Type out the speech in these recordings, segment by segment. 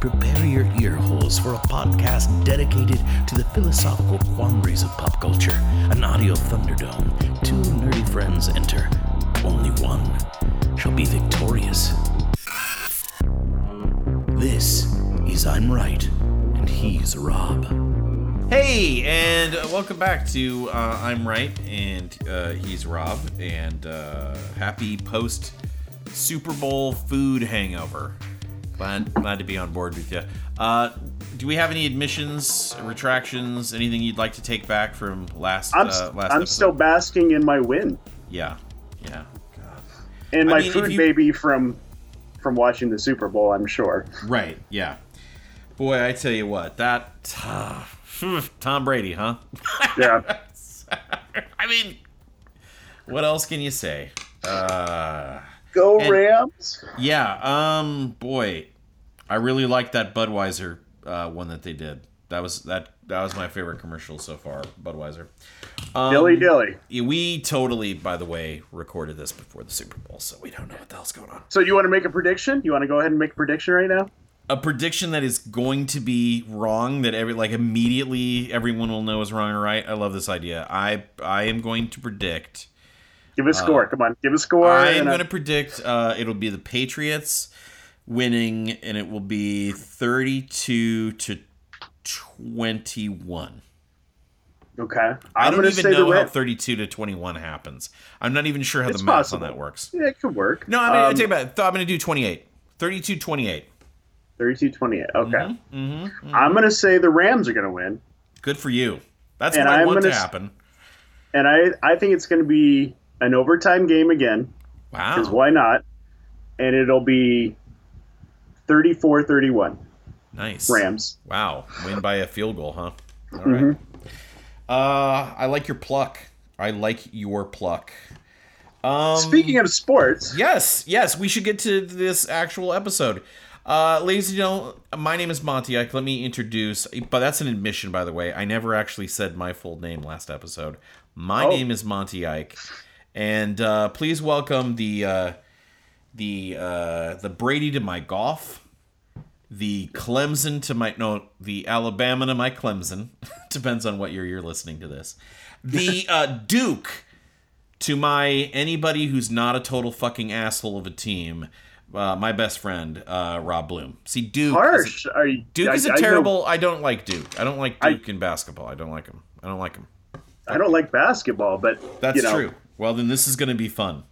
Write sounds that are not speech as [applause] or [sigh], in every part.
Prepare your ear holes for a podcast dedicated to the philosophical quandaries of pop culture. An audio thunderdome. Two nerdy friends enter. Only one shall be victorious. This is I'm Right, and he's Rob. Hey, and welcome back to uh, I'm Right, and uh, he's Rob, and uh, happy post Super Bowl food hangover. Glad, glad to be on board with you. Uh, do we have any admissions, retractions, anything you'd like to take back from last? I'm, uh, last I'm still basking in my win. Yeah, yeah. God. And my I mean, food you... baby from from watching the Super Bowl, I'm sure. Right. Yeah. Boy, I tell you what, that [sighs] uh, Tom Brady, huh? Yeah. [laughs] I mean, what else can you say? Uh, Go and, Rams! Yeah, um, boy, I really liked that Budweiser uh, one that they did. That was that that was my favorite commercial so far, Budweiser. Um, dilly dilly. We totally, by the way, recorded this before the Super Bowl, so we don't know what the hell's going on. So you want to make a prediction? You want to go ahead and make a prediction right now? A prediction that is going to be wrong, that every like immediately everyone will know is wrong or right. I love this idea. I I am going to predict Give a score. Uh, Come on, give a score. I am going to predict uh, it'll be the Patriots winning, and it will be thirty-two to twenty-one. Okay. I'm I do not even know how 32 to 21 happens. I'm not even sure how it's the math possible. on that works. Yeah, it could work. No, I mean, um, I take about. I'm going to do 28. 32 28. 32 28. Okay. Mm-hmm, mm-hmm, mm-hmm. I'm going to say the Rams are going to win. Good for you. That's and what I I'm want to happen. And I, I think it's going to be an overtime game again. Wow. Because why not? And it'll be 34 31. Nice. Rams. Wow. Win by a field goal, huh? All right. mm-hmm. Uh, I like your pluck. I like your pluck. Um, Speaking of sports. Yes, yes, we should get to this actual episode. Uh, ladies and gentlemen, my name is Monty Ike. Let me introduce, but that's an admission, by the way. I never actually said my full name last episode. My oh. name is Monty Ike. And uh, please welcome the uh, the uh, the Brady to my golf, the Clemson to my no, the Alabama to my Clemson. [laughs] Depends on what year you're listening to this. The [laughs] uh, Duke to my anybody who's not a total fucking asshole of a team. Uh, my best friend, uh, Rob Blum. See, Duke. Harsh. Is a, Duke I, is a I terrible. I, I, don't like Duke. I don't like Duke I, in basketball. I don't like him. I don't like him. I don't like basketball, but that's you know. true. Well, then this is going to be fun.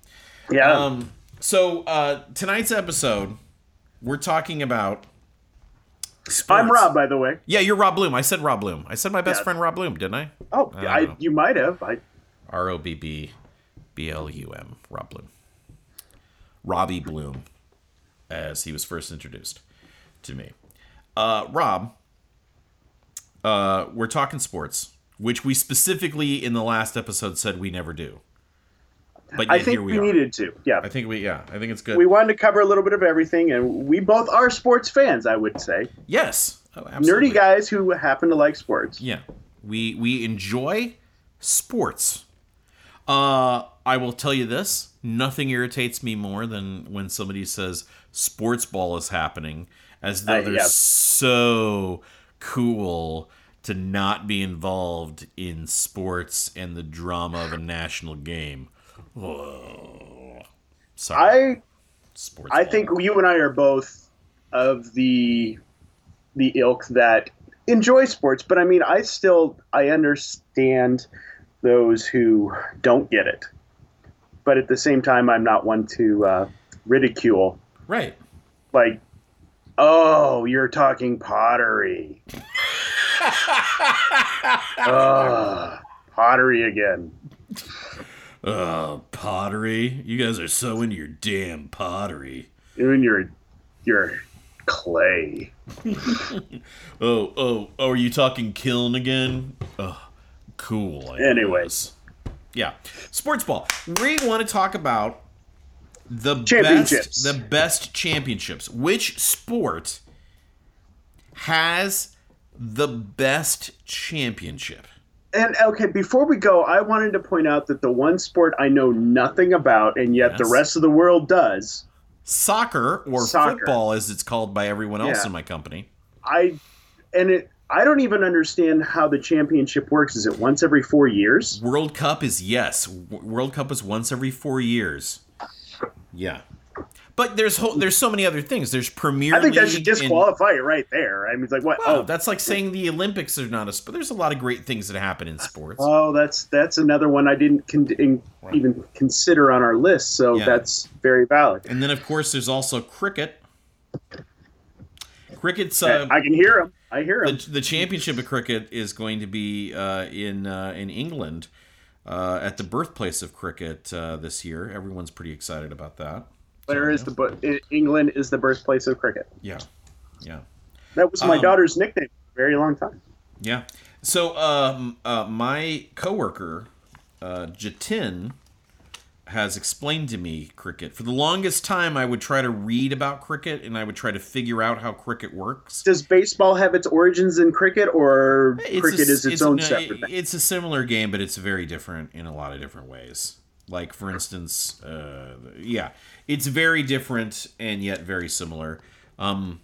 Yeah. Um, so uh, tonight's episode, we're talking about. Sports. I'm Rob, by the way. Yeah, you're Rob Blum. I said Rob Blum. I said my best yeah. friend Rob Blum, didn't I? Oh, I, I you might have. I R O B B B L U M. Rob Blum. Robbie Blum, as he was first introduced to me. Uh, Rob, uh, we're talking sports which we specifically in the last episode said we never do. But I think we, we needed to. Yeah. I think we yeah, I think it's good. We wanted to cover a little bit of everything and we both are sports fans, I would say. Yes. Oh, Nerdy guys who happen to like sports. Yeah. We we enjoy sports. Uh I will tell you this, nothing irritates me more than when somebody says sports ball is happening as though uh, they're yeah. so cool to not be involved in sports and the drama of a national game. Sorry. I sports I think you and I are both of the the ilk that enjoy sports, but I mean, I still I understand those who don't get it. But at the same time, I'm not one to uh, ridicule. Right. Like, oh, you're talking pottery. [laughs] uh, pottery again. Oh, pottery. You guys are so into your damn pottery. You're you're clay. [laughs] oh, oh, oh, are you talking kiln again? Oh, cool. I Anyways. Yeah. Sports ball. We want to talk about the best the best championships. Which sport has the best championship? And okay, before we go, I wanted to point out that the one sport I know nothing about, and yet the rest of the world does. Soccer or Soccer. football as it's called by everyone else Yeah. in my company. I and it. I don't even understand how the championship works. Is it once every four years? World Cup is yes. World Cup is once every 4 years. Yeah. But there's ho- there's so many other things. There's Premier I think that League should and- disqualify it right there. I mean, it's like what? Oh, that's like saying the Olympics are not a sport. There's a lot of great things that happen in sports. oh, that's that's another one I didn't con- in, even consider on our list. So Yeah. that's very valid. and then, of course, there's also cricket. Cricket's uh, I can hear him. I hear the, the championship of cricket is going to be uh, in uh, in England uh, at the birthplace of cricket uh, this year. Everyone's pretty excited about that. Where is the but England is the birthplace of cricket. Yeah, yeah. That was my Um, daughter's nickname for a very long time. Yeah. So um, uh, my coworker, uh, Jatin, has explained to me cricket. For the longest time, I would try to read about cricket and I would try to figure out how cricket works. Does baseball have its origins in cricket, or It's cricket a- is its, own no, separate thing? It's a similar game, but it's very different in a lot of different ways. Like, for instance, uh, yeah, it's very different and yet very similar. Um,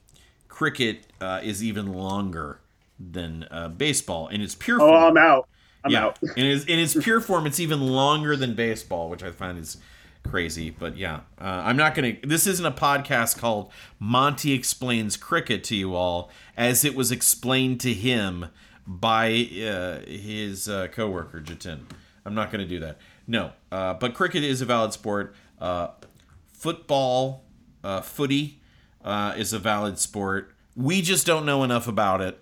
cricket uh, is even longer than uh, baseball in its pure Oh. I'm out. I'm yeah, out. in its in its pure [laughs] form, it's even longer than baseball, which I find is crazy. But yeah, uh, I'm not gonna. This isn't a podcast called Monty explains cricket to you all, as it was explained to him by uh, his uh, coworker Jatin. I'm not gonna do that. No, uh, but cricket is a valid sport. Uh, football, uh, footy, uh, is a valid sport. We just don't know enough about it.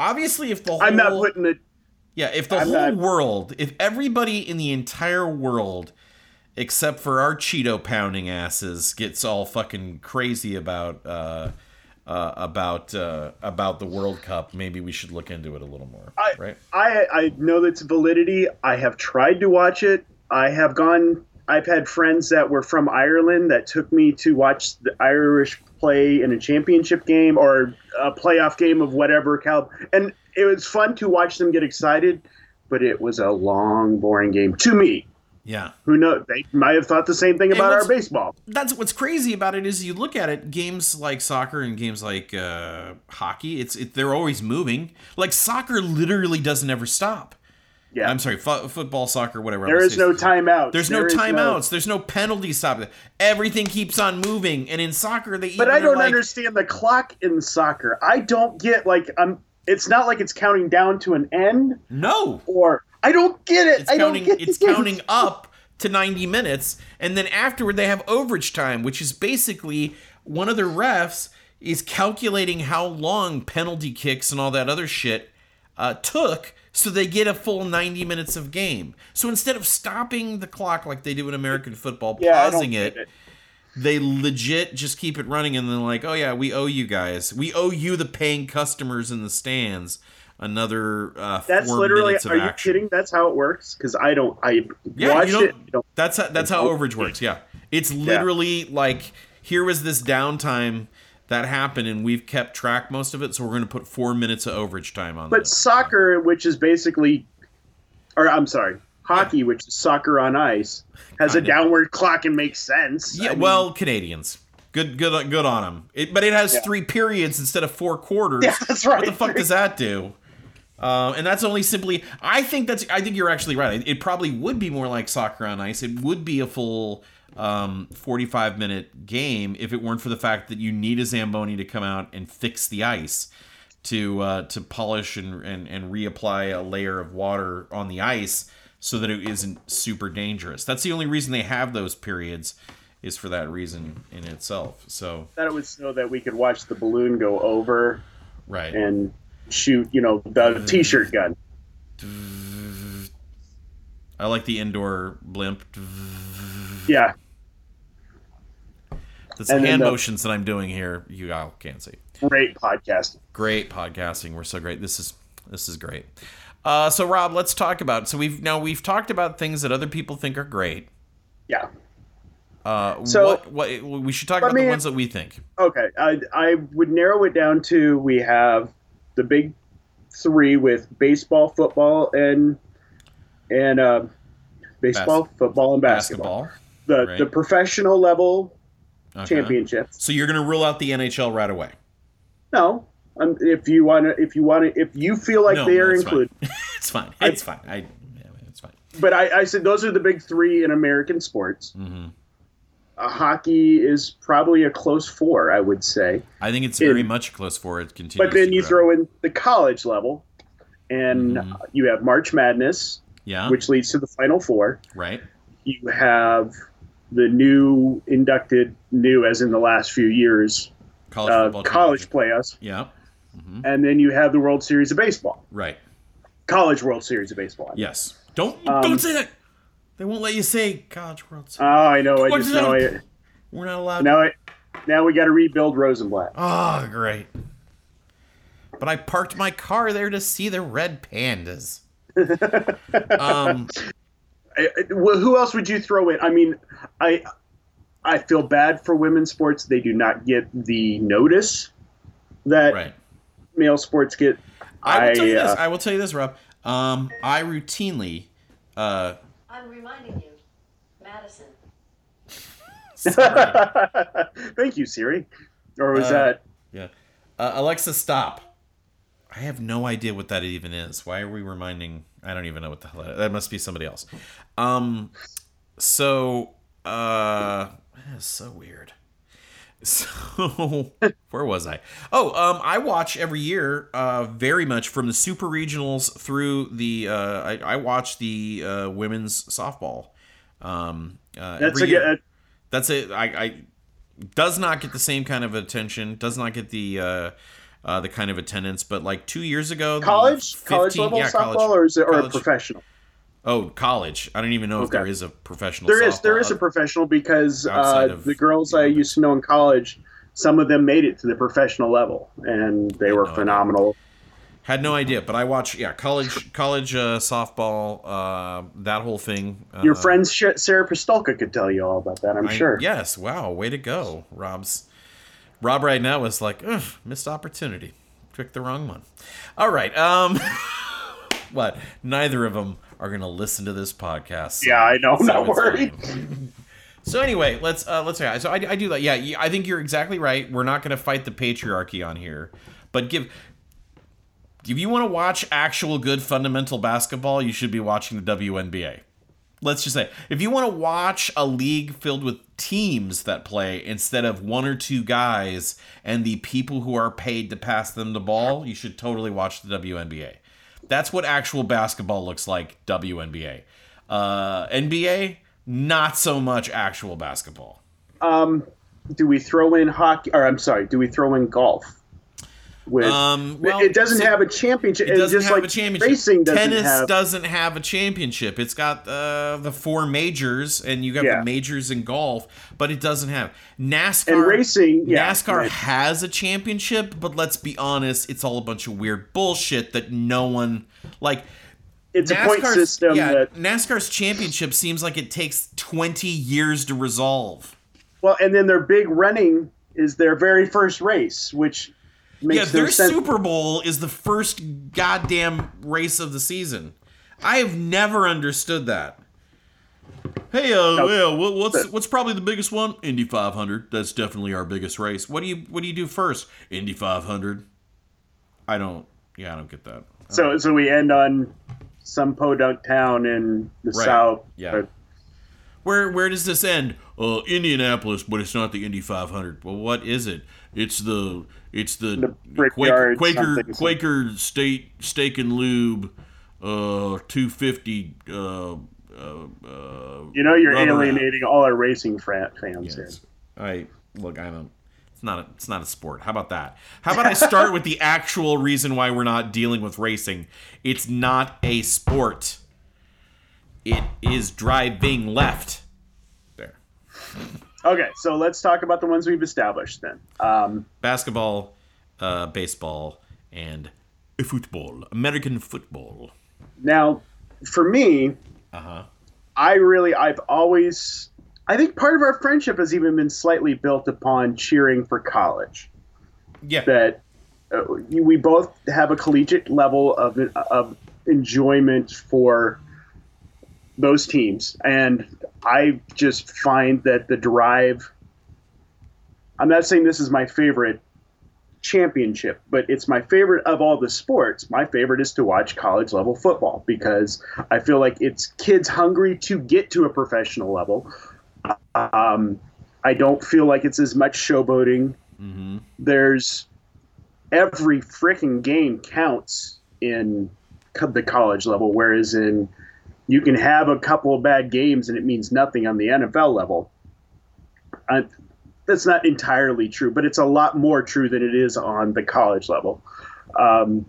Obviously, if the whole I'm not putting it. yeah, if the I'm whole not- world, if everybody in the entire world, except for our Cheeto pounding asses, gets all fucking crazy about uh, about uh, about the World Cup, maybe we should look into it a little more, I, right? I I know its validity. I have tried to watch it. I have gone. I've had friends that were from Ireland that took me to watch the Irish play in a championship game or a playoff game of whatever cal, and it was fun to watch them get excited. But it was a long, boring game to me. Yeah, Who knows? They might have thought the same thing about our baseball. that's what's crazy about it is you look at it games like soccer and games like uh, hockey it's it, they're always moving like soccer literally doesn't ever stop Yeah, i'm sorry fo- football soccer whatever There is I'm is gonna no timeout. There's no timeouts. There's no penalty stop. Everything keeps on moving. And in soccer, they But I don't like, understand the clock in soccer. I don't get like I'm. It's not like it's counting down to an end, No, or I don't get it. it's I counting. don't get It's [laughs] the game. counting up to 90 minutes, and then afterward they have overage time, which is basically one of the refs is calculating how long penalty kicks and all that other shit uh, took. So they get a full 90 minutes of game. So instead of stopping the clock like they do in American football, Yeah, pausing get it, they legit just keep it running and then like oh yeah we owe you guys we owe you the paying customers in the stands another uh That's literally. Are you action. kidding? That's how it works. Because I don't. I yeah watched you don't, it. Don't- that's how, that's how overage works yeah it's literally like here was this downtime that happened and we've kept track most of it so we're going to put four minutes of overage time on But this. soccer, which is basically, or I'm sorry, hockey, which is soccer on ice, has a downward clock and makes sense. yeah I mean, well canadians good good good on them it, but it has Yeah. three periods instead of four quarters [laughs] Yeah, that's right. What the fuck does that do? Uh, and that's only simply. I think that's. I think you're actually right. It, it probably would be more like soccer on ice. It would be a full um, 45 minute game if it weren't for the fact that you need a zamboni to come out and fix the ice to uh, to polish and, and and reapply a layer of water on the ice so that it isn't super dangerous. That's the only reason they have those periods is for that reason in itself. So that it was so that we could watch the balloon go over right. and shoot, you know, the t-shirt gun. I like the indoor blimp. Yeah. That's the hand the, motions that I'm doing here. You all can't see. Great podcasting. Great podcasting. We're so great. This is this is great. Uh, so Rob, let's talk about. So we've now we've talked about things that other people think are great. Yeah. Uh, so what, what we should talk about the ones that we think. Okay, I I would narrow it down to we have the big three with baseball, football, and and uh, baseball, Bas- football, and basketball. basketball. The right. the professional level okay. championships. So you're going to rule out the NHL right away. No, um, if you want to, if you want to, if you feel like no, they are included, it's fine. [laughs] It's fine. I, yeah, it's fine. But I, I said those are the big three in American sports. Mm-hmm. Hockey is probably a close four, I would say. I think it's very in, much close four. it. Continues but then you throw in the college level, and mm-hmm. you have March Madness, yeah, which leads to the Final Four. Right. You have the new inducted, new as in the last few years, college, uh, college playoffs. Yeah. Mm-hmm. And then you have the World Series of Baseball. Right. College World Series of Baseball. Yes. Don't um, don't say that. They won't let you say College World Series. Oh, I know. I just know it. We're not allowed. Now, I, now we got to rebuild Rosenblatt. Oh, great. But I parked my car there to see the red pandas. [laughs] um, I, who else would you throw in? I mean, I I feel bad for women's sports. They do not get the notice that right. male sports get. I will tell you this. Uh, I will tell you this, Rob. Um, I routinely. Uh, I'm reminding you, Madison. [laughs] Thank you, Siri. Or was uh, that? Yeah. Uh, Alexa, stop. I have no idea what that even is. Why are we reminding? I don't even know what the hell that, that must be somebody else. Um, so uh, that is so weird. So [laughs] where was I? Oh, um, I watch every year, uh, very much from the super regionals through the. Uh, I, I watch the uh, women's softball. Um, uh, That's a good. That's it. I, I does not get the same kind of attention. Does not get the. Uh, uh, the kind of attendance, but like two years ago, college, 15, college level yeah, softball, college, or is it or professional? Oh, college. I don't even know okay. if there is a professional. There is. There is a professional because uh, the girls I used to know in college, some of them made it to the professional level, and they were no phenomenal. Idea. Had no idea, but I watch yeah college college uh, softball uh, that whole thing. Your uh, friend Sarah Pistolka could tell you all about that. I'm I, sure. Yes. Wow. Way to go, Rob's. Rob right now is like missed opportunity. Picked the wrong one. All right. Um. [laughs] what? Neither of them are going to listen to this podcast. So, yeah, I know. So not worried. so anyway, let's uh, let's say so I, I do that. Yeah, I think you're exactly right. We're not going to fight the patriarchy on here, but give if you want to watch actual good fundamental basketball, you should be watching the WNBA. Let's just say if you want to watch a league filled with teams that play instead of one or two guys and the people who are paid to pass them the ball, you should totally watch the WNBA. That's what actual basketball looks like. WNBA, uh, NBA, not so much actual basketball. Um, do we throw in hockey? Or I'm sorry, do we throw in golf? With, um, well, it doesn't have a championship. It doesn't have like a championship. Racing doesn't Tennis have... doesn't have a championship. It's got uh, the four majors, and you got yeah. the majors in golf, but it doesn't have NASCAR. And racing, yeah, NASCAR right. has a championship, but let's be honest, it's all a bunch of weird bullshit that no one like. It's NASCAR's, a point system. Yeah, that... NASCAR's championship seems like it takes twenty years to resolve. Well, and then their big running is their very first race, which yeah, their sense. Super Bowl is the first goddamn race of the season. I have never understood that. Hey, uh, no. yeah, what's what's probably the biggest one? Indy 500. That's definitely our biggest race. What do you what do you do first? Indy 500. I don't. Yeah, I don't get that. So so we end on some podunk town in the right. south. Yeah. Or, where where does this end? Uh, Indianapolis, but it's not the Indy 500. Well, what is it? It's the it's the, the Quaker Quaker, Quaker State Steak and Lube uh 250 uh, uh, uh, you know you're alienating out. all our racing fans yes. here. I look, I don't. It's not a, it's not a sport. How about that? How about I start with the [laughs] actual reason why we're not dealing with racing? It's not a sport. It is driving left. There. Okay, so let's talk about the ones we've established then. Um, Basketball, uh, baseball, and football. American football. now, for me, Uh huh. I really, I've always, I think part of our friendship has even been slightly built upon cheering for college. Yeah. That uh, we both have a collegiate level of of enjoyment for those teams, and I just find that the drive. I'm not saying this is my favorite championship, but it's my favorite of all the sports. My favorite is to watch college level football because I feel like it's kids hungry to get to a professional level. Um, I don't feel like it's as much showboating. Mm-hmm. There's every freaking game counts in the college level, whereas in you can have a couple of bad games and it means nothing on the NFL level. I, that's not entirely true, but it's a lot more true than it is on the college level. Um,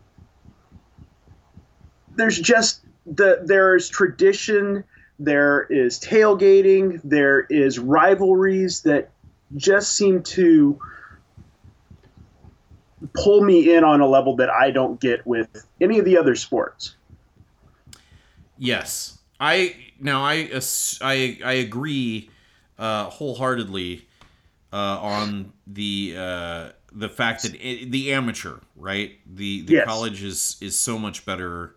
there's just the there's tradition, there is tailgating, there is rivalries that just seem to pull me in on a level that I don't get with any of the other sports. Yes, I now I I I agree uh, wholeheartedly uh, on the uh, the fact that it, the amateur right the the Yes. college is is so much better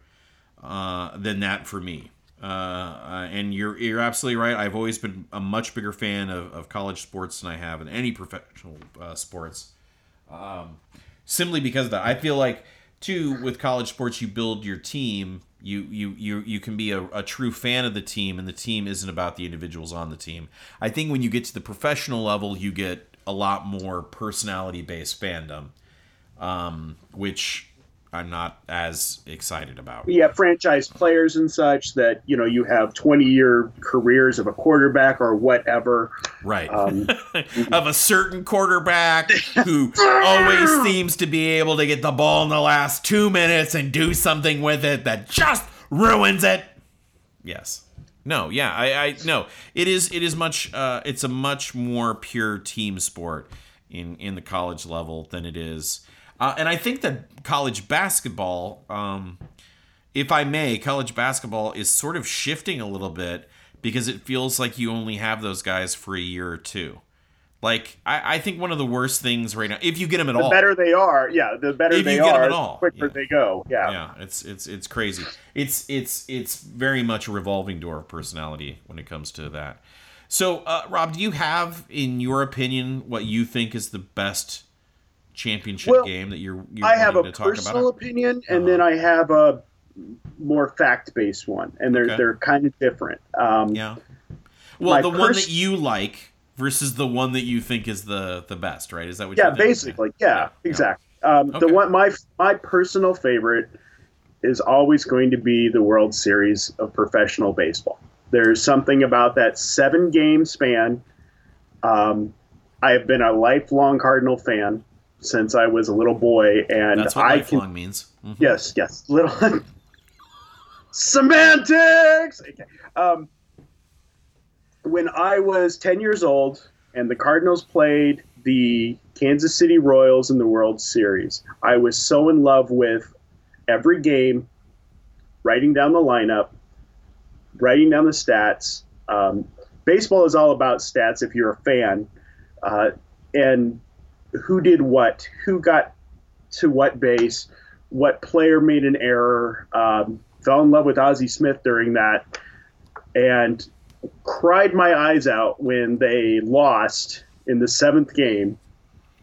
uh, than that for me. Uh, uh, and you're you're absolutely right. I've always been a much bigger fan of, of college sports than I have in any professional uh, sports um, simply because of that. I feel like too with college sports, you build your team. You you you you can be a, a true fan of the team, and the team isn't about the individuals on the team. I think when you get to the professional level, you get a lot more personality based fandom, um, which I'm not as excited about. Yeah, franchise players and such that you know you have 20 year careers of a quarterback or whatever. Right. Um, [laughs] of a certain quarterback who always [laughs] seems to be able to get the ball in the last two minutes and do something with it that just ruins it. Yes. No, yeah, I, I no. It is it is much uh it's a much more pure team sport in in the college level than it is. Uh, and I think that college basketball, um, if I may, college basketball is sort of shifting a little bit because it feels like you only have those guys for a year or two. Like I, I think one of the worst things right now, if you get them at the all, the better they are, yeah, the better If they you get are, at the all, quicker yeah. they go. Yeah. yeah, it's it's it's crazy. It's it's it's very much a revolving door of personality when it comes to that. So, uh, Rob, do you have, in your opinion, what you think is the best championship Well, game that you're, you're I have a personal opinion, and Uh-huh. then I have a more fact based one, and they're Okay. they're kind of different. Um, Yeah. Well, the one that you like versus the one that you think is the the best, right? Is that what? yeah, basically, yeah, exactly. Um, Okay. The one my my personal favorite is always going to be the World Series of professional baseball. There's something about that seven game span. Um, I have been a lifelong Cardinal fan since I was a little boy, and That's what I lifelong can means. Mhm. Yes, yes. Little [laughs] semantics. Okay. Um, when I was ten years old and the Cardinals played the Kansas City Royals in the World Series, I was so in love with every game, writing down the lineup, writing down the stats. Um, baseball is all about stats if you're a fan, uh, and who did what, who got to what base, what player made an error. Um, fell in love with Ozzie Smith during that, and cried my eyes out when they lost in the seventh game,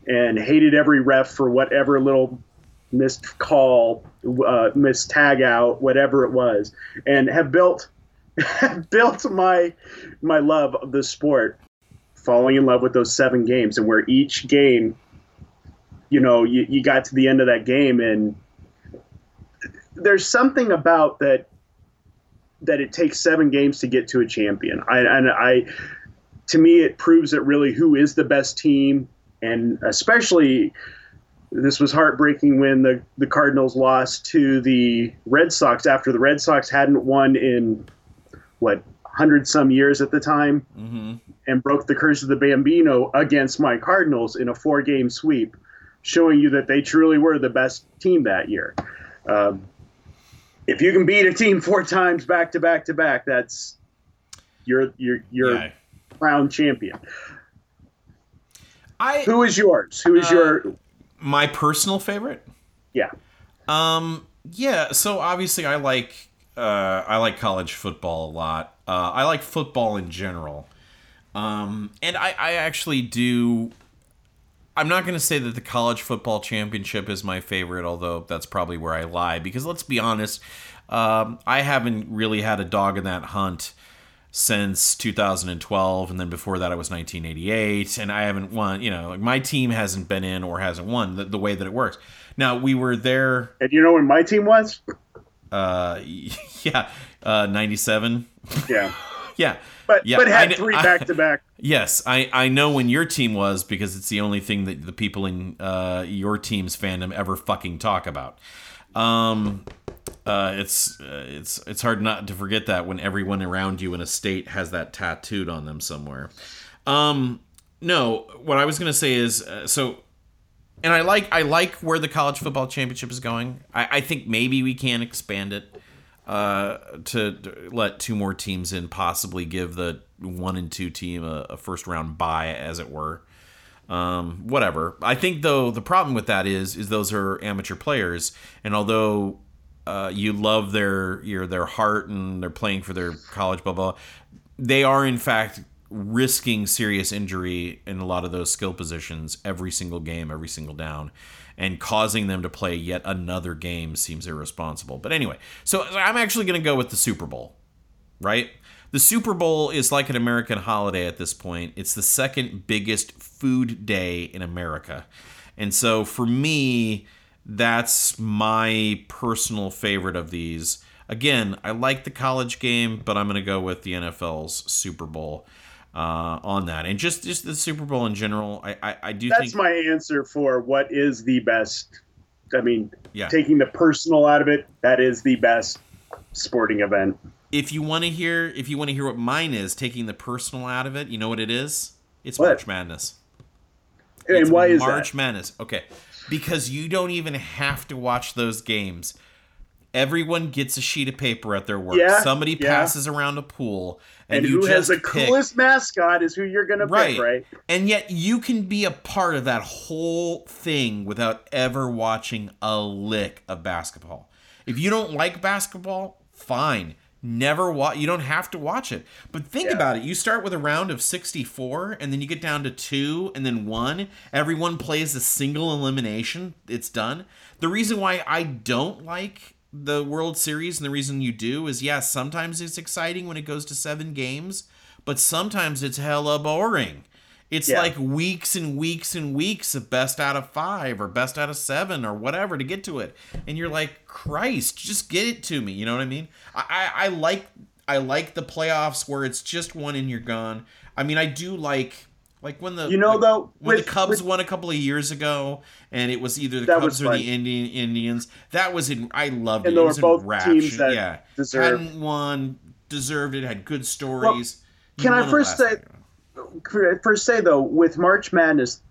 and hated every ref for whatever little missed call, uh, missed tag out, whatever it was, and have built [laughs] built my my love of the sport, falling in love with those seven games, and where each game you know, you, you got to the end of that game and there's something about that that it takes seven games to get to a champion. I and I to me it proves that really who is the best team and especially this was heartbreaking when the, the Cardinals lost to the Red Sox after the Red Sox hadn't won in what hundred some years at the time Mm-hmm. and broke the curse of the Bambino against my Cardinals in a four game sweep, showing you that they truly were the best team that year. Um, if you can beat a team four times back to back to back, that's you're you're you're Yeah. crown champion. I Who is yours? Who is Uh, your my personal favorite. yeah? Um, yeah. So obviously, I like uh, I like college football a lot. Uh, I like football in general, um, and I, I actually do. I'm not going to say that the college football championship is my favorite, although that's probably where I lie. Because let's be honest, um, I haven't really had a dog in that hunt since 2012 and then before that it was 1988 and i haven't won you know like my team hasn't been in or hasn't won the, the way that it works now we were there And you know when my team was? Uh [laughs] yeah uh 97 Yeah, [laughs] yeah but Yeah, but had three back to back. yes i i know when your team was because it's the only thing that the people in uh your team's fandom ever fucking talk about um uh, it's uh, it's it's hard not to forget that when everyone around you in a state has that tattooed on them somewhere. Um, no, what I was gonna say is uh, so, and I like I like where the college football championship is going. I, I think maybe we can expand it uh, to, to let two more teams in, possibly give the one and two team a, a first round bye, as it were um, whatever. I think though the problem with that is is those are amateur players, and although uh, you love their your their heart and they're playing for their college, blah blah, they are in fact risking serious injury in a lot of those skill positions every single game, every single down. And causing them to play yet another game seems irresponsible. But anyway, so I'm actually going to go with the Super Bowl right? The Super Bowl is like an American holiday at this point. It's the second biggest food day in America. And so for me, that's my personal favorite of these. Again, I like the college game, but I'm going to go with the NFL's Super Bowl uh, on that. And just just the Super Bowl in general, I I, I do That's think my answer for what is the best. I mean, Yeah. taking the personal out of it, that is the best sporting event. if you want to hear if you want to hear what mine is, taking the personal out of it, you know what it is? It's What? March Madness. And It's why is March? Madness? Okay, because you don't even have to watch those games. Everyone gets a sheet of paper at their work. Yeah, Somebody yeah. passes around a pool, and, And who has the pick, coolest mascot is who you're going to pick, right? And yet you can be a part of that whole thing without ever watching a lick of basketball. If you don't like basketball, fine. Never watch. You don't have to watch it. But think Yeah. about it. You start with a round of 64 and then you get down to 2 and then 1. Everyone plays a single elimination. It's done. The reason why I don't like the World Series and the reason you do is yes, sometimes it's exciting when it goes to 7 games, but sometimes it's hella boring. It's Yeah. like weeks and weeks and weeks of best out of five or best out of seven or whatever to get to it, and you're like, Christ, just get it to me. You know what I mean? I, I, I like I like the playoffs where it's just one and you're gone. I mean, I do like like when the You know, like, though, when with- the Cubs with- won a couple of years ago, and it was either the Cubs or fun. the Indian Indians. That was in. I loved And it. it were was both enraptured. teams that yeah, deserved- hadn't won, deserved it, had good stories. You can I first say- year. First, say though, with March Madness,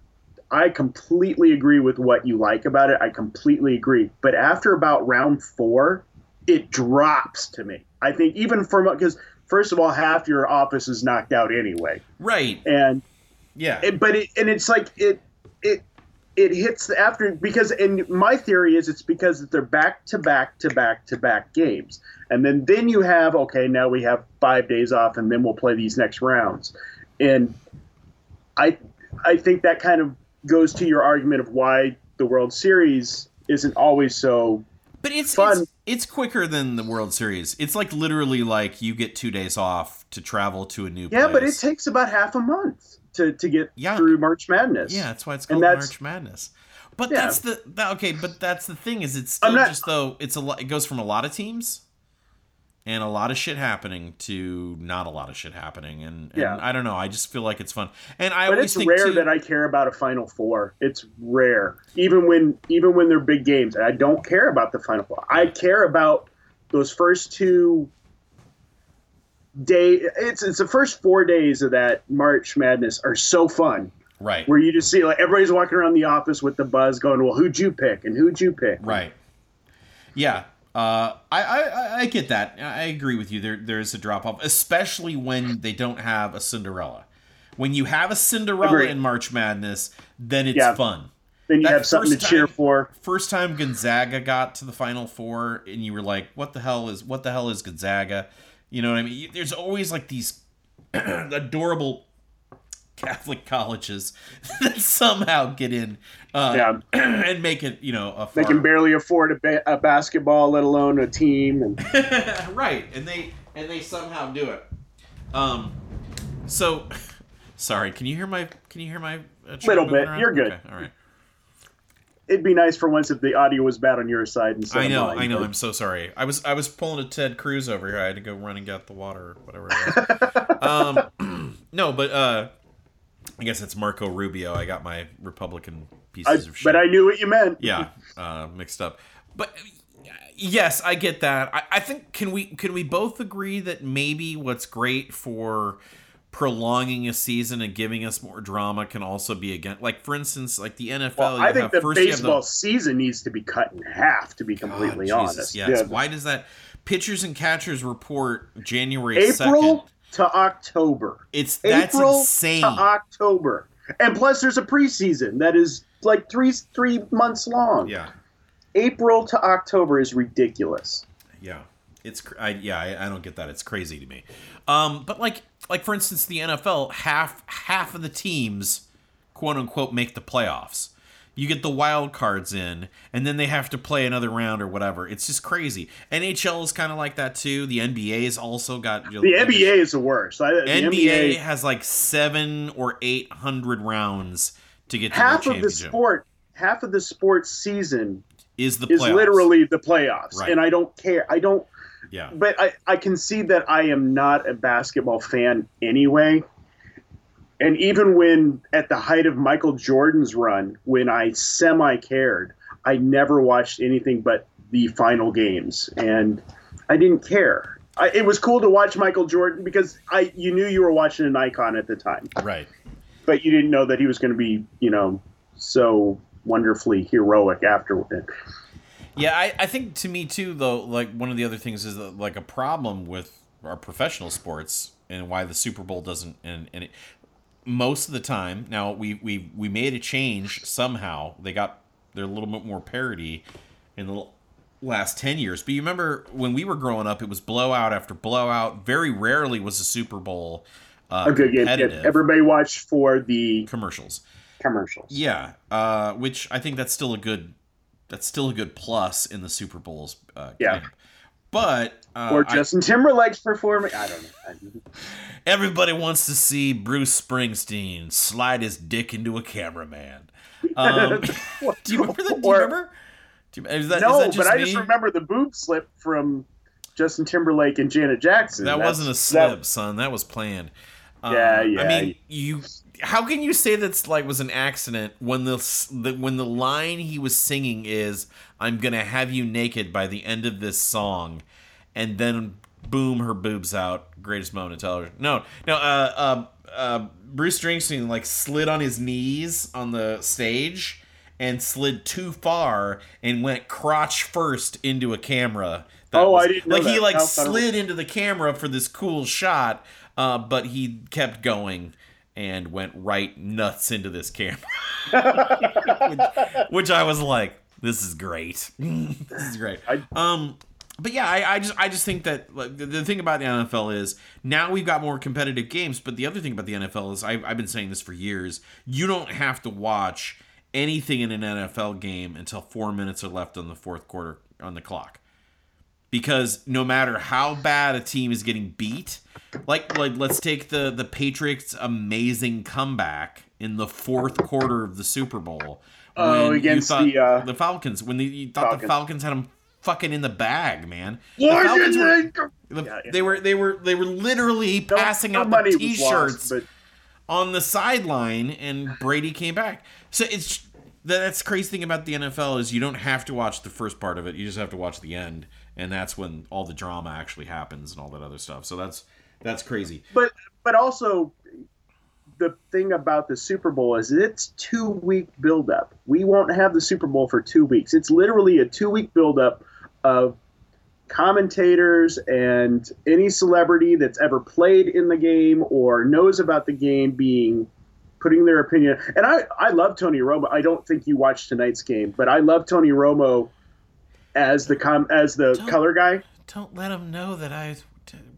I completely agree with what you like about it. I completely agree. But after about round four, it drops to me. I think even from because first of all, half your office is knocked out anyway, right? and Yeah, it, but it and it's like it it it hits the after because and my theory is it's because they're back to back to back to back games. And then then you have okay now we have five days off and then we'll play these next rounds. And i i think that kind of goes to your argument of why the world series isn't always so But it's, Fun. it's it's quicker than the World Series. It's like literally like you get two days off to travel to a new yeah but it takes about half a month to to get Yeah. through march madness yeah, that's why it's called March Madness. But Yeah. that's the that, okay. But that's the thing is it's still not- just though it's a lot. It goes from a lot of teams and a lot of shit happening to not a lot of shit happening. And, and Yeah. I don't know. I just feel like it's fun. And I but always it's think rare too, that I care about a Final Four. It's rare, even when even when they're big games. I don't care about the Final Four. I care about those first two day. It's it's the first four days of that March Madness are so fun. Right. Where you just see like everybody's walking around the office with the buzz, going, "Well, who'd you pick? And who'd you pick?" Right. Yeah. Uh, I, I I get that. I agree with you. There there is a drop off, especially when they don't have a Cinderella. When you have a Cinderella Agreed. in March Madness, then it's Yeah. fun. Then you That have something to first cheer for. First time Gonzaga got to the Final Four, and you were like, "What the hell is what the hell is Gonzaga?" You know what I mean? There's always like these [clears throat] adorable Catholic colleges [laughs] that somehow get in uh, Yeah. [clears throat] and make it, you know, a They can barely afford a, ba- a basketball, let alone a team. And [laughs] right, and they and they somehow do it. Um, so [laughs] sorry. Can you hear my? Can you hear my? Uh, train Little bit. around? You're good. Okay, all right. It'd be nice for once if the audio was bad on your side instead I know. mine, I know. but- I'm so sorry. I was I was pulling a Ted Cruz over here. I had to go run and get the water or whatever [laughs] um, [clears throat] no, but uh, I guess it's Marco Rubio. I got my Republican I, pieces of shit. but I knew what you meant. yeah, uh, mixed up. But yes, I get that. I, I think can we can we both agree that maybe what's great for prolonging a season and giving us more drama can also be again like for instance like the NFL. Well, you I think the first you have baseball season needs to be cut in half. To be completely God, Jesus, honest, Yes. Yeah. Why does that pitchers and catchers report January April second? to October. It's that's April insane. to October, and plus there's a preseason that is like three three months long. yeah. April to October is ridiculous. Yeah, it's I, yeah, I, I don't get that. It's crazy to me. Um, but like like for instance, the NFL half half of the teams, quote unquote, make the playoffs. You get the wild cards in, and then they have to play another round or whatever. It's just crazy. NHL is kind of like that too. The NBA's also got The NBA is the worst. I, the NBA, NBA has like seven or eight hundred rounds to get to half the of the sport, half of the sports season is the is literally the playoffs, Right. and I don't care. I don't. Yeah. but I, I can see that I am not a basketball fan anyway. And even when at the height of Michael Jordan's run, when I semi cared, I never watched anything but the final games, and I didn't care. I, it was cool to watch Michael Jordan because I you knew you were watching an icon at the time, Right. but you didn't know that he was going to be you know so wonderfully heroic afterward. Yeah, I, I think to me too, though, like one of the other things is that, like a problem with our professional sports and why the Super Bowl doesn't and, and it, most of the time now we we we made a change somehow. They got they're a little bit more parity in the last 10 years. But you remember when we were growing up, it was blowout after blowout. Very rarely was a Super Bowl uh, A good game. competitive Everybody watched for the commercials. commercials. Yeah, uh, which I think that's still a good that's still a good plus in the Super Bowls. Uh, Yeah. camp. But uh, or I- Justin Timberlake's performing. I don't know. Everybody wants to see Bruce Springsteen slide his dick into a cameraman. Um, [laughs] [laughs] do you remember that? Do you remember? Do you, is that, is no, that just but I me? just remember the boob slip from Justin Timberlake and Janet Jackson. That That's- wasn't a slip, that- son. That was planned. Um, Yeah, I mean, you. How can you say that's like was an accident when the, the when the line he was singing is "I'm gonna have you naked by the end of this song," and then boom, her boobs out. Greatest moment in television. No, no. Uh, uh, uh, Bruce Springsteen like slid on his knees on the stage and slid too far and went crotch first into a camera. That Oh, was- I didn't know like he that. like slid into the camera for this cool shot, uh, but he kept going and went right nuts into this camera, which, [laughs] [laughs] which I was like, "This is great. [laughs] this is great." Um, but yeah, I, I just I just think that like, the, the thing about the NFL is now we've got more competitive games. But the other thing about the NFL is I, I've been saying this for years. You don't have to watch anything in an NFL game until four minutes are left on the fourth quarter on the clock because no matter how bad a team is getting beat, like like let's take the the Patriots' amazing comeback in the fourth quarter of the Super Bowl. Oh, against the, uh, the Falcons when the, you thought the Falcons. Falcons had them fucking in the bag, man. The Falcons were- Yeah, yeah. They were they were they were literally No- passing out the T-shirts lost, but on the sideline, and Brady came back. So it's that's the crazy thing about the NFL is you don't have to watch the first part of it. You just have to watch the end, and that's when all the drama actually happens and all that other stuff. So that's That's crazy. But but also the thing about the Super Bowl is it's two week buildup. We won't have the Super Bowl for two weeks. It's literally a two week buildup of commentators and any celebrity that's ever played in the game or knows about the game being putting their opinion. And I, I love Tony Romo. I don't think you watched tonight's game, but I love Tony Romo as the com as the Don't- color guy. Don't let him know that I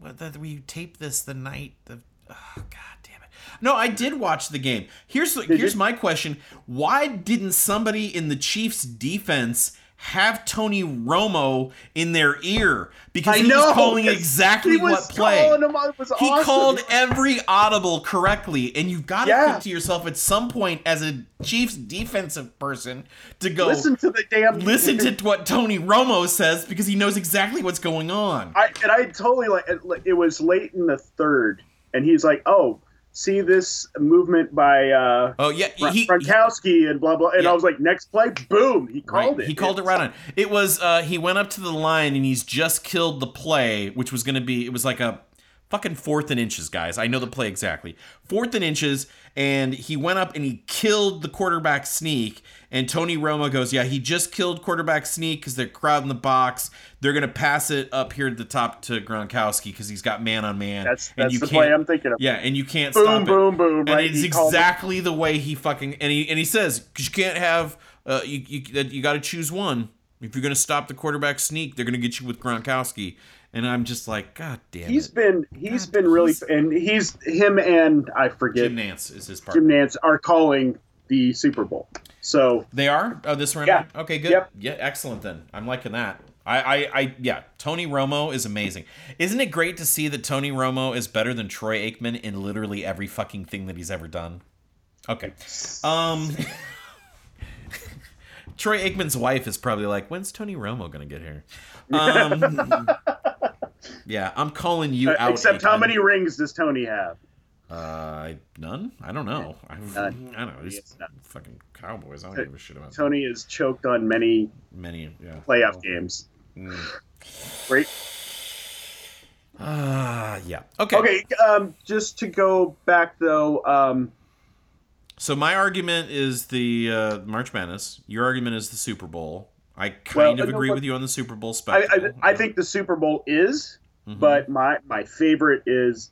that we taped this the night of. Oh, God damn it! No, I did watch the game. Here's here's you? my question: Why didn't somebody in the Chiefs' defense? Have Tony Romo in their ear because he was calling exactly what play. calling him. It was he called every audible correctly, and you've got to Yeah. think to yourself at some point as a Chiefs defensive person to go Listen to the damn. listen to what Tony Romo says because he knows exactly what's going on. I and I totally like, it was late in the third, and he's like, "Oh, see this movement by uh, Oh yeah, he, he and blah blah." And Yeah. I was like, "Next play, boom!" He called right, it. he called it right on. It was uh he went up to the line and he's just killed the play, which was going to be it was like a fucking fourth and inches, guys. I know the play exactly. Fourth and inches and he went up and he killed the quarterback sneak and Tony Romo goes, "Yeah, he just killed quarterback sneak cuz they're crowding the box. They're going to pass it up here at the top to Gronkowski cuz he's got man on man." That's and you the can't play I'm thinking of. Yeah, and you can't Boom, stop it. boom, boom, And right? it's He it. exactly the way he fucking and he and he says because you can't have uh, you you you got to choose one. If you're gonna stop the quarterback sneak, they're gonna get you with Gronkowski. And I'm just like, God damn He's it. been he's God, been really he's- and he's him and I forget Jim Jim, Nantz is his partner. Jim Nantz are calling the Super Bowl. So They are oh, this round. Yeah. Okay, good. Yep. Yeah, excellent. Then I'm liking that. I, I, I, yeah. Tony Romo is amazing. Isn't it great to see that Tony Romo is better than Troy Aikman in literally every fucking thing that he's ever done? Okay. Um. [laughs] Troy Aikman's wife is probably like, "When's Tony Romo gonna get here?" Um, [laughs] yeah, I'm calling you uh, out. except how many rings does Tony have? Uh, none. I don't know. I, I don't know. These fucking Cowboys. I don't give a shit about Tony is choked on many many. Yeah. playoff games. Mm. Great. Ah, yeah. Okay. Okay, um, just to go back though, um, So my argument is the uh, March Madness. Your argument is the Super Bowl. I kind Well, of no, agree with you on the Super Bowl I, spectacle. I I think the Super Bowl is, Mhm. but my my favorite is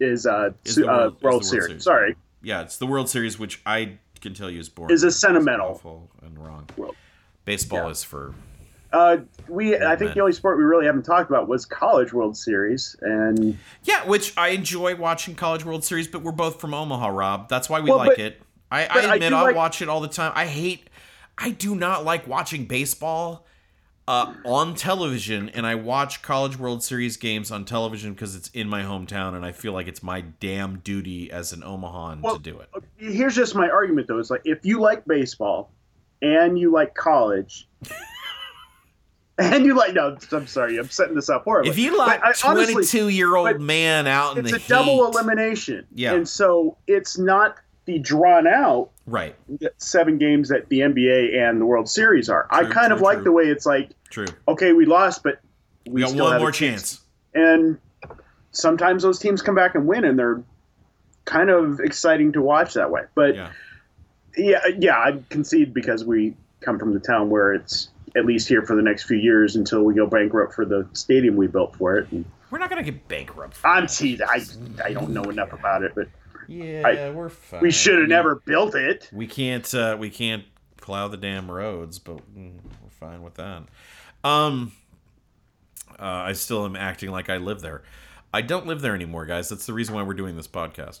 is uh, Is the uh World- World, World Series. Series. Sorry, yeah, it's the World Series, which I can tell you is boring. Is a sentimental. and wrong. World. Baseball Yeah. is for uh, we I think men. the only sport we really haven't talked about was College World Series, and yeah, which I enjoy watching College World Series, but we're both from Omaha, Rob. That's why we Well, like but- it. I, I I admit do I like- watch it all the time. I hate. I do not like watching baseball uh, on television, and I watch College World Series games on television because it's in my hometown, and I feel like it's my damn duty as an Omahan Well, to do it. here's just my argument though: is like if you like baseball and you like college. [laughs] And you like no? I'm sorry, I'm setting this up horribly. If you But like I- honestly, twenty-two-year-old man out in the it's a double elimination. Yeah. and so it's not the drawn out right? seven games that the NBA and the World Series are. I True, kind of like true. the way it's like, True. okay, we lost, but we, We got one more chance. And sometimes those teams come back and win, and they're kind of exciting to watch that way. But Yeah. yeah, yeah, I concede because we come from the town where it's at least here for the next few years until we go bankrupt for the stadium we built for it. And We're not gonna get bankrupt. I'm teasing. I I don't know enough about it, but Yeah, we're fine. we should have never built it. We can't. Uh, we can't plow the damn roads, but mm, we're fine with that. Um, uh, I still am acting like I live there. I don't live there anymore, guys. That's the reason why we're doing this podcast.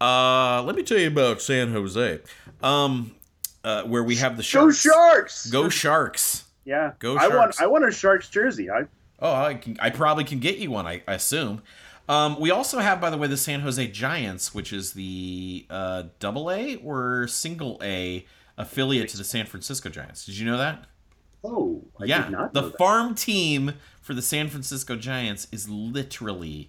Uh, let me tell you about San Jose, um, uh, where we have the Go Sharks. Sharks! Go Sharks! Yeah, Go I want Sharks. I want a Sharks jersey. I Oh, I can. I probably can get you one. I, I assume. Um, we also have, by the way, the San Jose Giants, which is the uh, double A or single A affiliate to the San Francisco Giants. Did you know that? oh I yeah, did not the that. farm team for the San Francisco Giants is literally